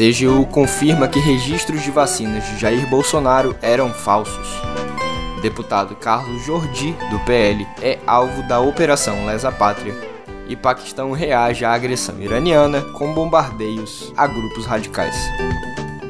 CGU confirma que registros de vacinas de Jair Bolsonaro eram falsos. Deputado Carlos Jordi, do PL, é alvo da Operação Lesa Pátria. E Paquistão reage à agressão iraniana com bombardeios a grupos radicais.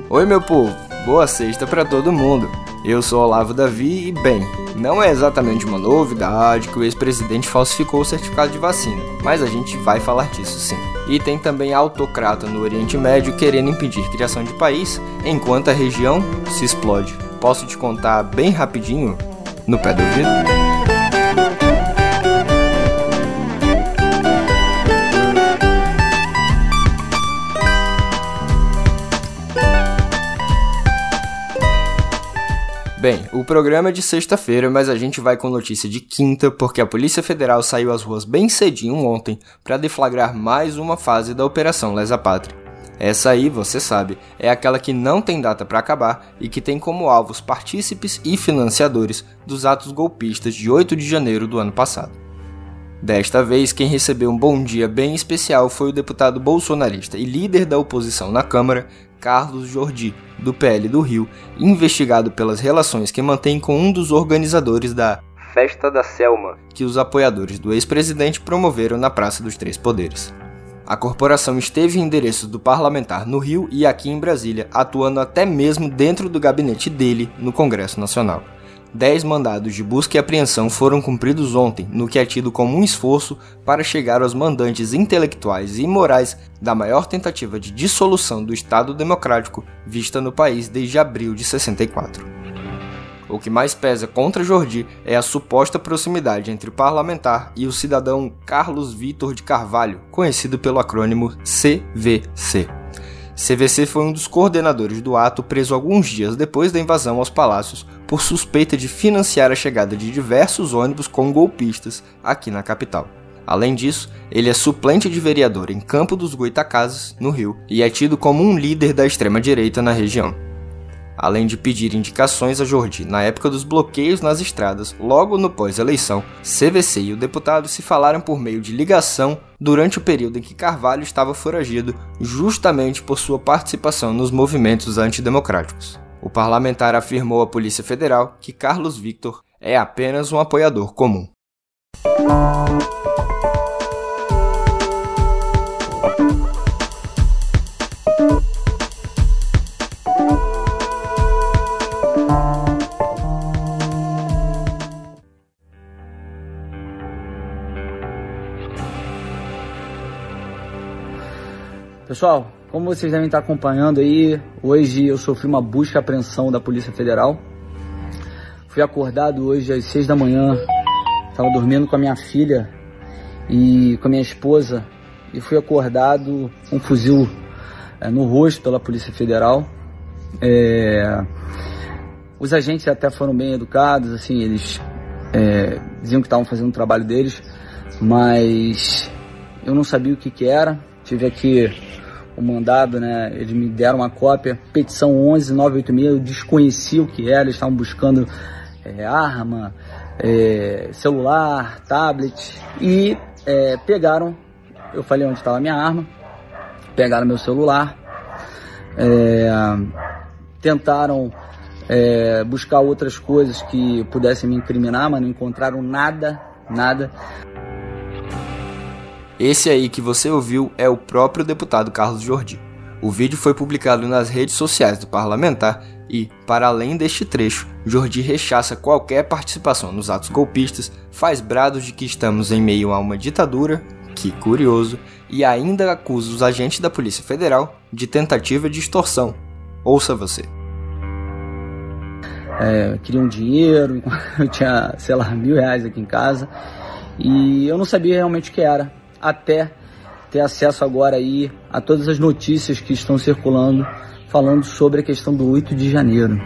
Oi, meu povo, boa sexta para todo mundo. Eu sou Olavo Davi e, bem, não é exatamente uma novidade que o ex-presidente falsificou o certificado de vacina, mas a gente vai falar disso sim. E tem também autocrata no Oriente Médio querendo impedir criação de país enquanto a região se explode. Posso te contar bem rapidinho no pé do ouvido? Bem, o programa é de sexta-feira, mas a gente vai com notícia de quinta, porque a Polícia Federal saiu às ruas bem cedinho ontem para deflagrar mais uma fase da Operação Lesa Pátria. Essa aí, você sabe, é aquela que não tem data para acabar e que tem como alvos partícipes e financiadores dos atos golpistas de 8 de janeiro do ano passado. Desta vez, quem recebeu um bom dia bem especial foi o deputado bolsonarista e líder da oposição na Câmara, Carlos Jordi, do PL do Rio, investigado pelas relações que mantém com um dos organizadores da Festa da Selma, que os apoiadores do ex-presidente promoveram na Praça dos Três Poderes. A corporação esteve em endereços do parlamentar no Rio e aqui em Brasília, atuando até mesmo dentro do gabinete dele no Congresso Nacional. Dez mandados de busca e apreensão foram cumpridos ontem, no que é tido como um esforço para chegar aos mandantes intelectuais e morais da maior tentativa de dissolução do Estado Democrático vista no país desde abril de 64. O que mais pesa contra Jordi é a suposta proximidade entre o parlamentar e o cidadão Carlos Vitor de Carvalho, conhecido pelo acrônimo CVC. CVC foi um dos coordenadores do ato preso alguns dias depois da invasão aos palácios por suspeita de financiar a chegada de diversos ônibus com golpistas aqui na capital. Além disso, ele é suplente de vereador em Campo dos Goitacazes, no Rio, e é tido como um líder da extrema-direita na região além de pedir indicações a Jordi na época dos bloqueios nas estradas, logo no pós-eleição, CVC e o deputado se falaram por meio de ligação durante o período em que Carvalho estava foragido, justamente por sua participação nos movimentos antidemocráticos. O parlamentar afirmou à Polícia Federal que Carlos Victor é apenas um apoiador comum. Pessoal, como vocês devem estar acompanhando aí, hoje eu sofri uma busca e apreensão da Polícia Federal. Fui acordado hoje às seis da manhã, estava dormindo com a minha filha e com a minha esposa e fui acordado com um fuzil é, no rosto pela Polícia Federal. É, os agentes até foram bem educados, assim, eles é, diziam que estavam fazendo o trabalho deles, mas eu não sabia o que, que era. Tive aqui mandado, né? Eles me deram uma cópia, petição 11986, eu desconheci o que era, eles estavam buscando é, arma, é, celular, tablet e é, pegaram, eu falei onde estava minha arma, pegaram meu celular, é, tentaram é, buscar outras coisas que pudessem me incriminar, mas não encontraram nada, nada. Esse aí que você ouviu é o próprio deputado Carlos Jordi. O vídeo foi publicado nas redes sociais do parlamentar e, para além deste trecho, Jordi rechaça qualquer participação nos atos golpistas, faz brados de que estamos em meio a uma ditadura, que curioso, e ainda acusa os agentes da Polícia Federal de tentativa de extorsão. Ouça você. É, queriam dinheiro, eu tinha, sei lá, mil reais aqui em casa e eu não sabia realmente o que era até ter acesso agora aí a todas as notícias que estão circulando falando sobre a questão do 8 de janeiro.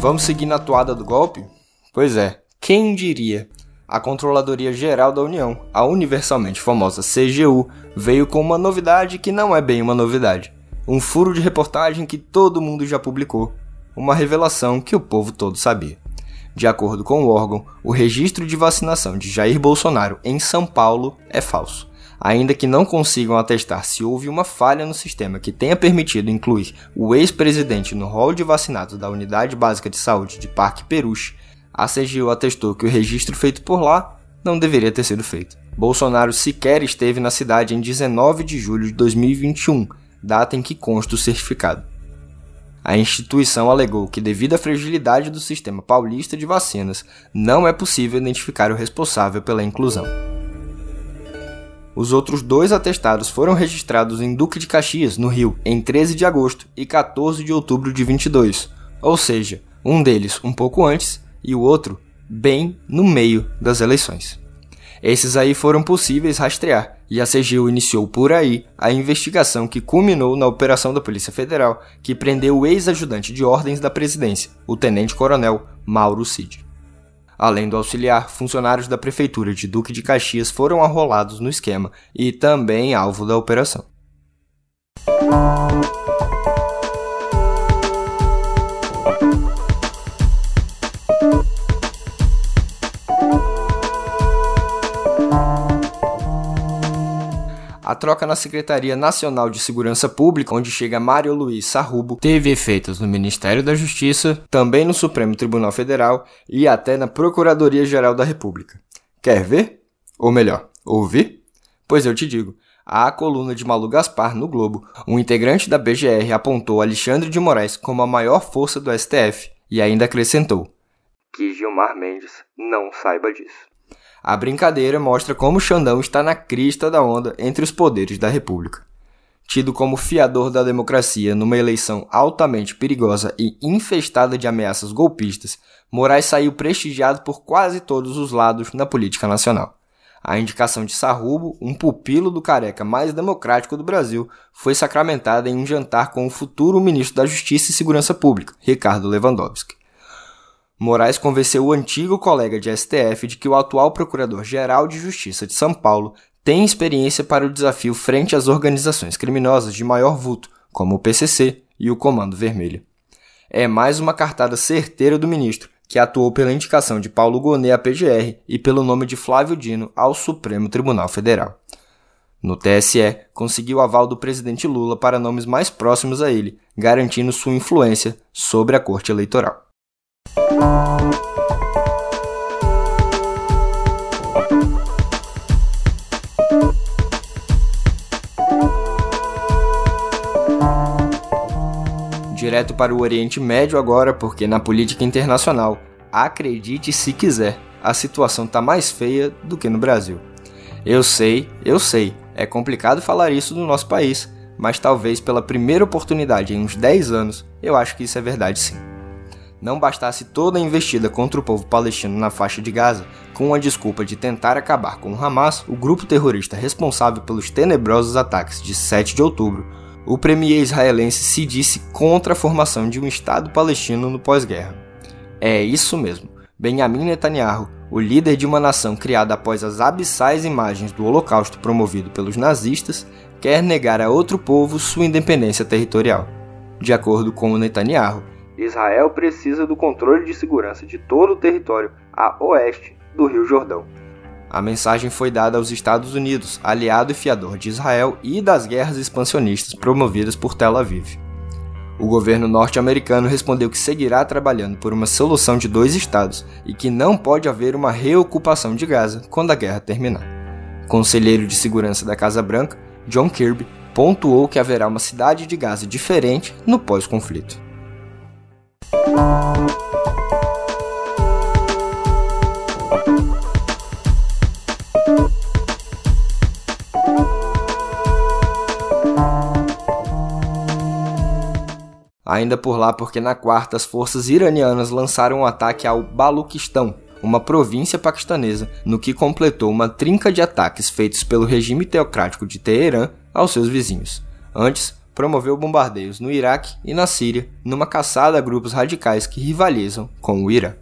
Vamos seguir na toada do golpe? Pois é, quem diria? A Controladoria Geral da União, a universalmente famosa CGU, veio com uma novidade que não é bem uma novidade. um furo de reportagem que todo mundo já publicou, uma revelação que o povo todo sabia. De acordo com o órgão, o registro de vacinação de Jair Bolsonaro em São Paulo é falso. Ainda que não consigam atestar se houve uma falha no sistema que tenha permitido incluir o ex-presidente no rol de vacinados da Unidade Básica de Saúde de Parque Peruche, a CGU atestou que o registro feito por lá não deveria ter sido feito. Bolsonaro sequer esteve na cidade em 19 de julho de 2021, data em que consta o certificado. A instituição alegou que, devido à fragilidade do sistema paulista de vacinas, não é possível identificar o responsável pela inclusão. Os outros dois atestados foram registrados em Duque de Caxias, no Rio, em 13 de agosto e 14 de outubro de 22, ou seja, um deles um pouco antes e o outro bem no meio das eleições. Esses aí foram possíveis rastrear, e a CGU iniciou por aí a investigação que culminou na operação da Polícia Federal, que prendeu o ex-ajudante de ordens da presidência, o tenente-coronel Mauro Cid. Além do auxiliar, funcionários da prefeitura de Duque de Caxias foram arrolados no esquema e também alvo da operação. Troca na Secretaria Nacional de Segurança Pública, onde chega Mário Luiz Sarrubo, teve efeitos no Ministério da Justiça, também no Supremo Tribunal Federal e até na Procuradoria-Geral da República. Quer ver? Ou melhor, ouvir? Pois eu te digo. A coluna de Malu Gaspar no Globo, um integrante da BGR apontou Alexandre de Moraes como a maior força do STF e ainda acrescentou que Gilmar Mendes não saiba disso. A brincadeira mostra como Xandão está na crista da onda entre os poderes da República. Tido como fiador da democracia numa eleição altamente perigosa e infestada de ameaças golpistas, Moraes saiu prestigiado por quase todos os lados na política nacional. A indicação de Sarrubo, um pupilo do careca mais democrático do Brasil, foi sacramentada em um jantar com o futuro ministro da Justiça e Segurança Pública, Ricardo Lewandowski. Moraes convenceu o antigo colega de STF de que o atual Procurador-Geral de Justiça de São Paulo tem experiência para o desafio frente às organizações criminosas de maior vulto, como o PCC e o Comando Vermelho. É mais uma cartada certeira do ministro, que atuou pela indicação de Paulo Gonet à PGR e pelo nome de Flávio Dino ao Supremo Tribunal Federal. No TSE, conseguiu aval do presidente Lula para nomes mais próximos a ele, garantindo sua influência sobre a Corte Eleitoral. Direto para o Oriente Médio agora, porque na política internacional, acredite se quiser, a situação está mais feia do que no Brasil. Eu sei, eu sei, é complicado falar isso no nosso país, mas talvez pela primeira oportunidade em uns 10 anos, eu acho que isso é verdade sim. Não bastasse toda a investida contra o povo palestino na faixa de Gaza, com a desculpa de tentar acabar com o Hamas, o grupo terrorista responsável pelos tenebrosos ataques de 7 de outubro, o premier israelense se disse contra a formação de um Estado palestino no pós-guerra. É isso mesmo. Benjamin Netanyahu, o líder de uma nação criada após as abissais imagens do Holocausto promovido pelos nazistas, quer negar a outro povo sua independência territorial. De acordo com o Netanyahu, Israel precisa do controle de segurança de todo o território a oeste do Rio Jordão. A mensagem foi dada aos Estados Unidos, aliado e fiador de Israel e das guerras expansionistas promovidas por Tel Aviv. O governo norte-americano respondeu que seguirá trabalhando por uma solução de dois estados e que não pode haver uma reocupação de Gaza quando a guerra terminar. Conselheiro de Segurança da Casa Branca, John Kirby, pontuou que haverá uma cidade de Gaza diferente no pós-conflito. Ainda por lá, porque na quarta as forças iranianas lançaram um ataque ao Baluquistão, uma província paquistanesa, no que completou uma trinca de ataques feitos pelo regime teocrático de Teherã aos seus vizinhos. Antes, promoveu bombardeios no Iraque e na Síria, numa caçada a grupos radicais que rivalizam com o Irã.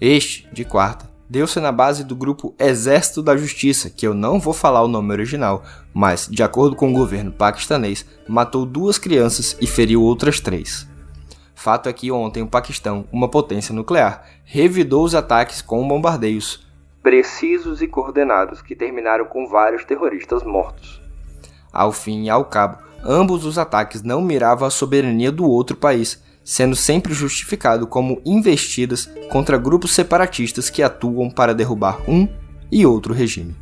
Este, de quarta, deu-se na base do grupo Exército da Justiça, que eu não vou falar o nome original, mas, de acordo com o governo paquistanês, matou duas crianças e feriu outras três. Fato é que ontem o Paquistão, uma potência nuclear, revidou os ataques com bombardeios precisos e coordenados que terminaram com vários terroristas mortos. Ao fim e ao cabo, ambos os ataques não miravam a soberania do outro país, sendo sempre justificado como investidas contra grupos separatistas que atuam para derrubar um e outro regime.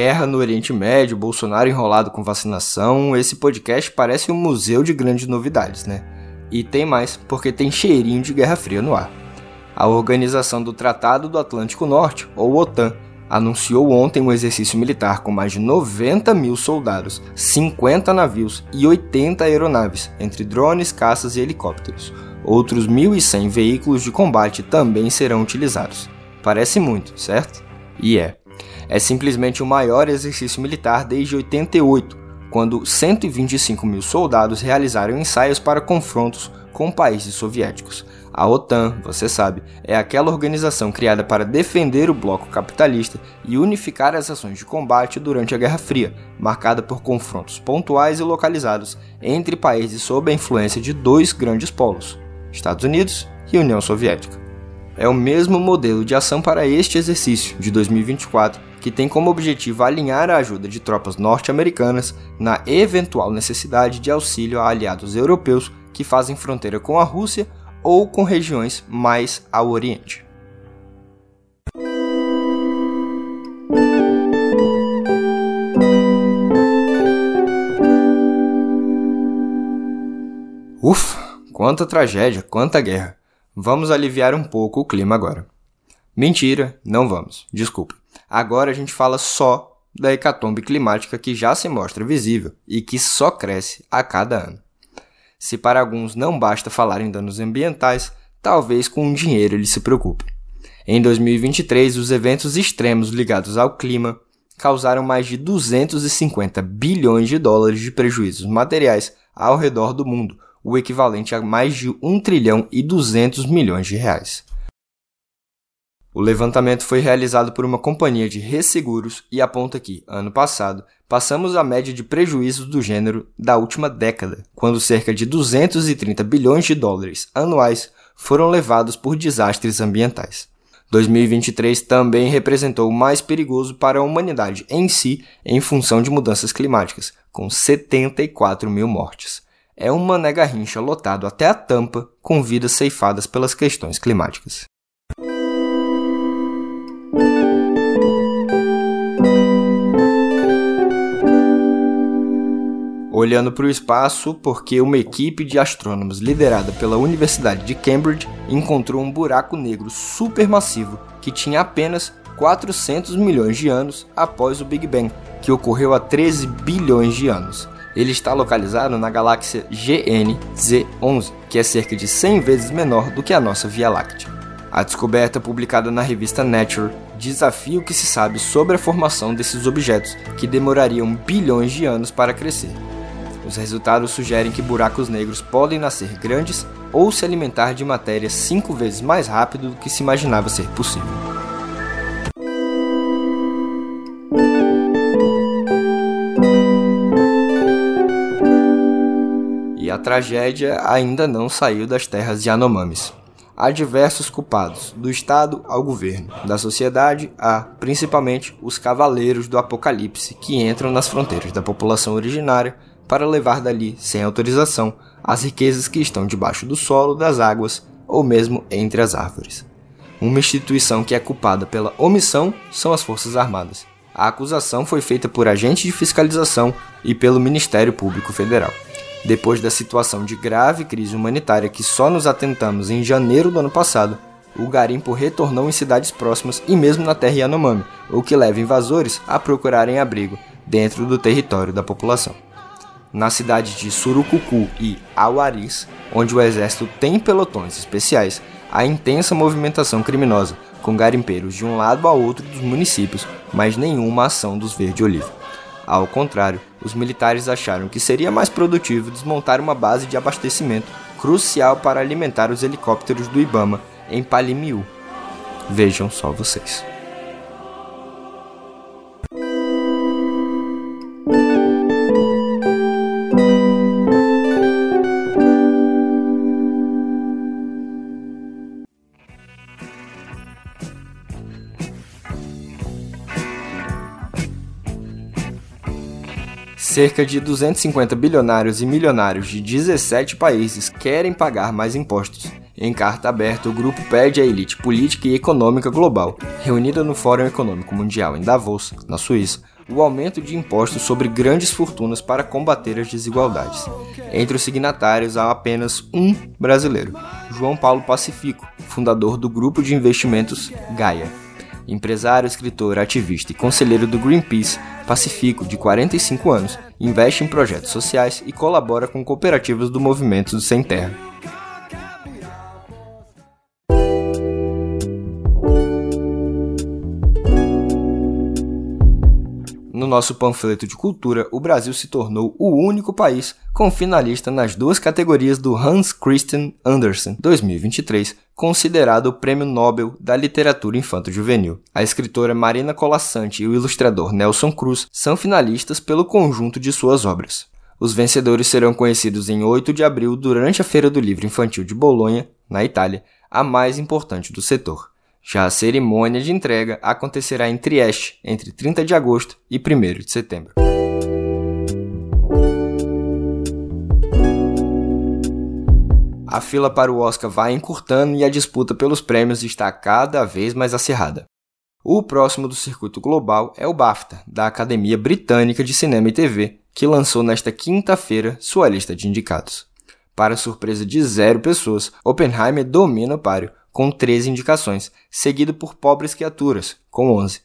Guerra no Oriente Médio, Bolsonaro enrolado com vacinação, esse podcast parece um museu de grandes novidades, né? E tem mais, porque tem cheirinho de Guerra Fria no ar. A Organização do Tratado do Atlântico Norte, ou OTAN, anunciou ontem um exercício militar com mais de 90 mil soldados, 50 navios e 80 aeronaves, entre drones, caças e helicópteros. Outros 1.100 veículos de combate também serão utilizados. Parece muito, certo? E é. É simplesmente o maior exercício militar desde 88, quando 125 mil soldados realizaram ensaios para confrontos com países soviéticos. A OTAN, você sabe, é aquela organização criada para defender o bloco capitalista e unificar as ações de combate durante a Guerra Fria, marcada por confrontos pontuais e localizados entre países sob a influência de dois grandes polos, Estados Unidos e União Soviética. É o mesmo modelo de ação para este exercício de 2024 que tem como objetivo alinhar a ajuda de tropas norte-americanas na eventual necessidade de auxílio a aliados europeus que fazem fronteira com a Rússia ou com regiões mais ao Oriente. Ufa, quanta tragédia, quanta guerra. Vamos aliviar um pouco o clima agora. Mentira, não vamos, desculpa. Agora a gente fala só da hecatombe climática que já se mostra visível e que só cresce a cada ano. Se para alguns não basta falar em danos ambientais, talvez com dinheiro eles se preocupem. Em 2023, os eventos extremos ligados ao clima causaram mais de 250 bilhões de dólares de prejuízos materiais ao redor do mundo, o equivalente a mais de 1 trilhão e 200 milhões de reais. O levantamento foi realizado por uma companhia de resseguros e aponta que, ano passado, passamos a média de prejuízos do gênero da última década, quando cerca de 230 bilhões de dólares anuais foram levados por desastres ambientais. 2023 também representou o mais perigoso para a humanidade em si em função de mudanças climáticas, com 74 mil mortes. É uma nega rincha lotado até a tampa com vidas ceifadas pelas questões climáticas. Olhando para o espaço porque uma equipe de astrônomos liderada pela Universidade de Cambridge encontrou um buraco negro supermassivo que tinha apenas 400 milhões de anos após o Big Bang, que ocorreu há 13 bilhões de anos. Ele está localizado na galáxia GN-Z11, que é cerca de 100 vezes menor do que a nossa Via Láctea. A descoberta publicada na revista Nature desafia o que se sabe sobre a formação desses objetos, que demorariam bilhões de anos para crescer. Os resultados sugerem que buracos negros podem nascer grandes ou se alimentar de matéria cinco vezes mais rápido do que se imaginava ser possível. E a tragédia ainda não saiu das terras de Anomamis. Há diversos culpados, do Estado ao governo, da sociedade a, principalmente, os cavaleiros do apocalipse que entram nas fronteiras da população originária para levar dali, sem autorização, as riquezas que estão debaixo do solo, das águas ou mesmo entre as árvores. Uma instituição que é culpada pela omissão são as Forças Armadas. A acusação foi feita por agentes de fiscalização e pelo Ministério Público Federal. Depois da situação de grave crise humanitária que só nos atentamos em janeiro do ano passado, o garimpo retornou em cidades próximas e mesmo na terra Yanomami, o que leva invasores a procurarem abrigo dentro do território da população na cidade de Surucucu e Awaris, onde o exército tem pelotões especiais, há intensa movimentação criminosa, com garimpeiros de um lado a outro dos municípios, mas nenhuma ação dos Verde Oliva. Ao contrário, os militares acharam que seria mais produtivo desmontar uma base de abastecimento crucial para alimentar os helicópteros do Ibama em Palimiu. Vejam só vocês. Cerca de 250 bilionários e milionários de 17 países querem pagar mais impostos. Em carta aberta, o grupo pede à elite política e econômica global, reunida no Fórum Econômico Mundial em Davos, na Suíça, o aumento de impostos sobre grandes fortunas para combater as desigualdades. Entre os signatários há apenas um brasileiro, João Paulo Pacifico, fundador do grupo de investimentos Gaia. Empresário, escritor, ativista e conselheiro do Greenpeace, Pacifico, de 45 anos, investe em projetos sociais e colabora com cooperativas do movimento do Sem Terra. Nosso panfleto de cultura, o Brasil se tornou o único país com finalista nas duas categorias do Hans Christian Andersen 2023, considerado o Prêmio Nobel da Literatura Infanto-Juvenil. A escritora Marina Colassante e o ilustrador Nelson Cruz são finalistas pelo conjunto de suas obras. Os vencedores serão conhecidos em 8 de abril durante a Feira do Livro Infantil de Bolonha, na Itália, a mais importante do setor. Já a cerimônia de entrega acontecerá em Trieste, entre 30 de agosto e 1 de setembro. A fila para o Oscar vai encurtando e a disputa pelos prêmios está cada vez mais acirrada. O próximo do circuito global é o BAFTA, da Academia Britânica de Cinema e TV, que lançou nesta quinta-feira sua lista de indicados. Para surpresa de zero pessoas, Oppenheimer domina o páreo, com 13 indicações, seguido por Pobres Criaturas, com 11.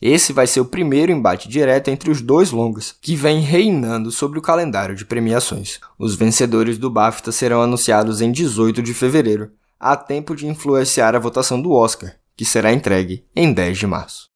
Esse vai ser o primeiro embate direto entre os dois longas, que vem reinando sobre o calendário de premiações. Os vencedores do BAFTA serão anunciados em 18 de fevereiro, a tempo de influenciar a votação do Oscar, que será entregue em 10 de março.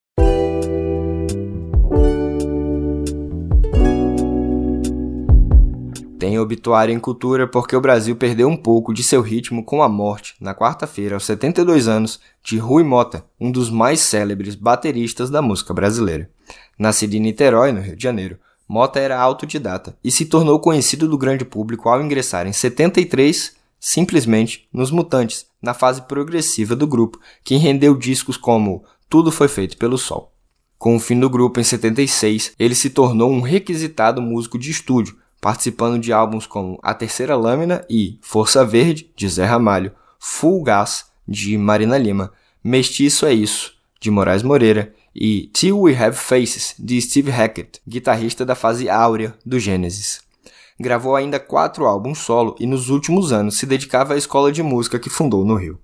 Tem obituário em cultura porque o Brasil perdeu um pouco de seu ritmo com a morte, na quarta-feira, aos 72 anos, de Rui Mota, um dos mais célebres bateristas da música brasileira. Nascido em Niterói, no Rio de Janeiro, Mota era autodidata e se tornou conhecido do grande público ao ingressar em 73 simplesmente nos Mutantes, na fase progressiva do grupo, que rendeu discos como Tudo Foi Feito pelo Sol. Com o fim do grupo em 76, ele se tornou um requisitado músico de estúdio, participando de álbuns como A Terceira Lâmina e Força Verde, de Zé Ramalho, Full Gas, de Marina Lima, Mestiço é Isso, de Moraes Moreira, e Till We Have Faces, de Steve Hackett, guitarrista da fase áurea do Gênesis. Gravou ainda quatro álbuns solo e nos últimos anos se dedicava à escola de música que fundou no Rio.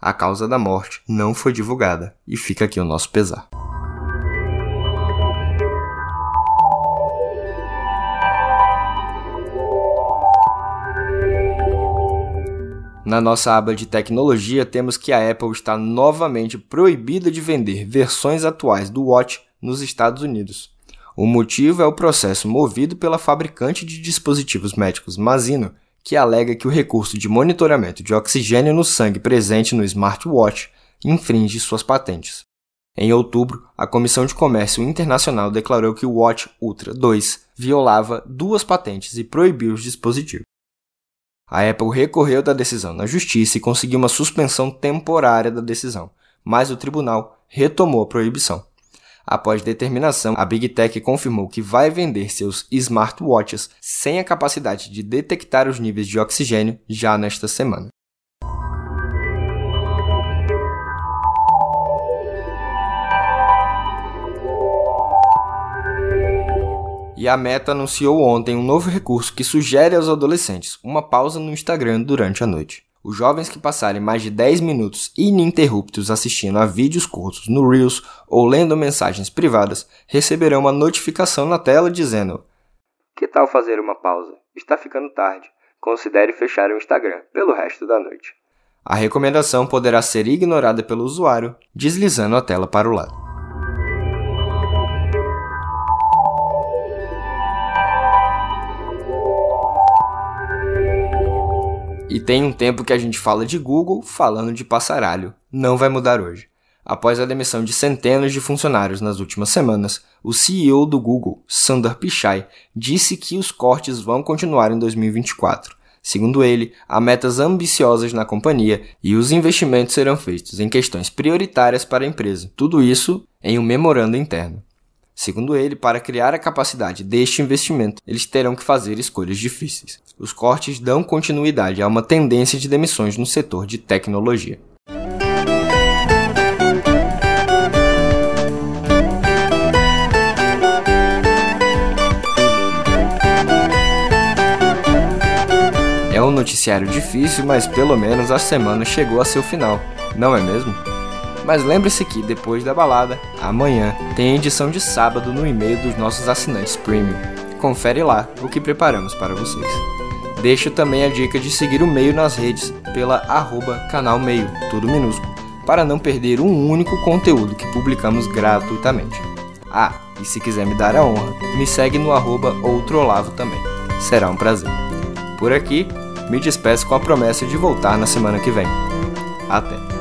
A causa da morte não foi divulgada e fica aqui o nosso pesar. Na nossa aba de tecnologia, temos que a Apple está novamente proibida de vender versões atuais do Watch nos Estados Unidos. O motivo é o processo movido pela fabricante de dispositivos médicos Masino, que alega que o recurso de monitoramento de oxigênio no sangue presente no smartwatch infringe suas patentes. Em outubro, a Comissão de Comércio Internacional declarou que o Watch Ultra 2 violava duas patentes e proibiu os dispositivos. A Apple recorreu da decisão na justiça e conseguiu uma suspensão temporária da decisão, mas o tribunal retomou a proibição. Após determinação, a Big Tech confirmou que vai vender seus smartwatches sem a capacidade de detectar os níveis de oxigênio já nesta semana. E a Meta anunciou ontem um novo recurso que sugere aos adolescentes uma pausa no Instagram durante a noite. Os jovens que passarem mais de 10 minutos ininterruptos assistindo a vídeos curtos no Reels ou lendo mensagens privadas receberão uma notificação na tela dizendo: Que tal fazer uma pausa? Está ficando tarde. Considere fechar o Instagram pelo resto da noite. A recomendação poderá ser ignorada pelo usuário, deslizando a tela para o lado. Tem um tempo que a gente fala de Google falando de passaralho. Não vai mudar hoje. Após a demissão de centenas de funcionários nas últimas semanas, o CEO do Google, Sundar Pichai, disse que os cortes vão continuar em 2024. Segundo ele, há metas ambiciosas na companhia e os investimentos serão feitos em questões prioritárias para a empresa. Tudo isso em um memorando interno. Segundo ele, para criar a capacidade deste investimento, eles terão que fazer escolhas difíceis. Os cortes dão continuidade a uma tendência de demissões no setor de tecnologia. um noticiário difícil, mas pelo menos a semana chegou a seu final, não é mesmo? Mas lembre-se que depois da balada, amanhã tem edição de sábado no e-mail dos nossos assinantes premium. Confere lá o que preparamos para vocês. Deixo também a dica de seguir o meio nas redes pela arroba canal meio, tudo minúsculo, para não perder um único conteúdo que publicamos gratuitamente. Ah, e se quiser me dar a honra, me segue no arroba outrolavo também. Será um prazer. Por aqui, me despeço com a promessa de voltar na semana que vem. Até!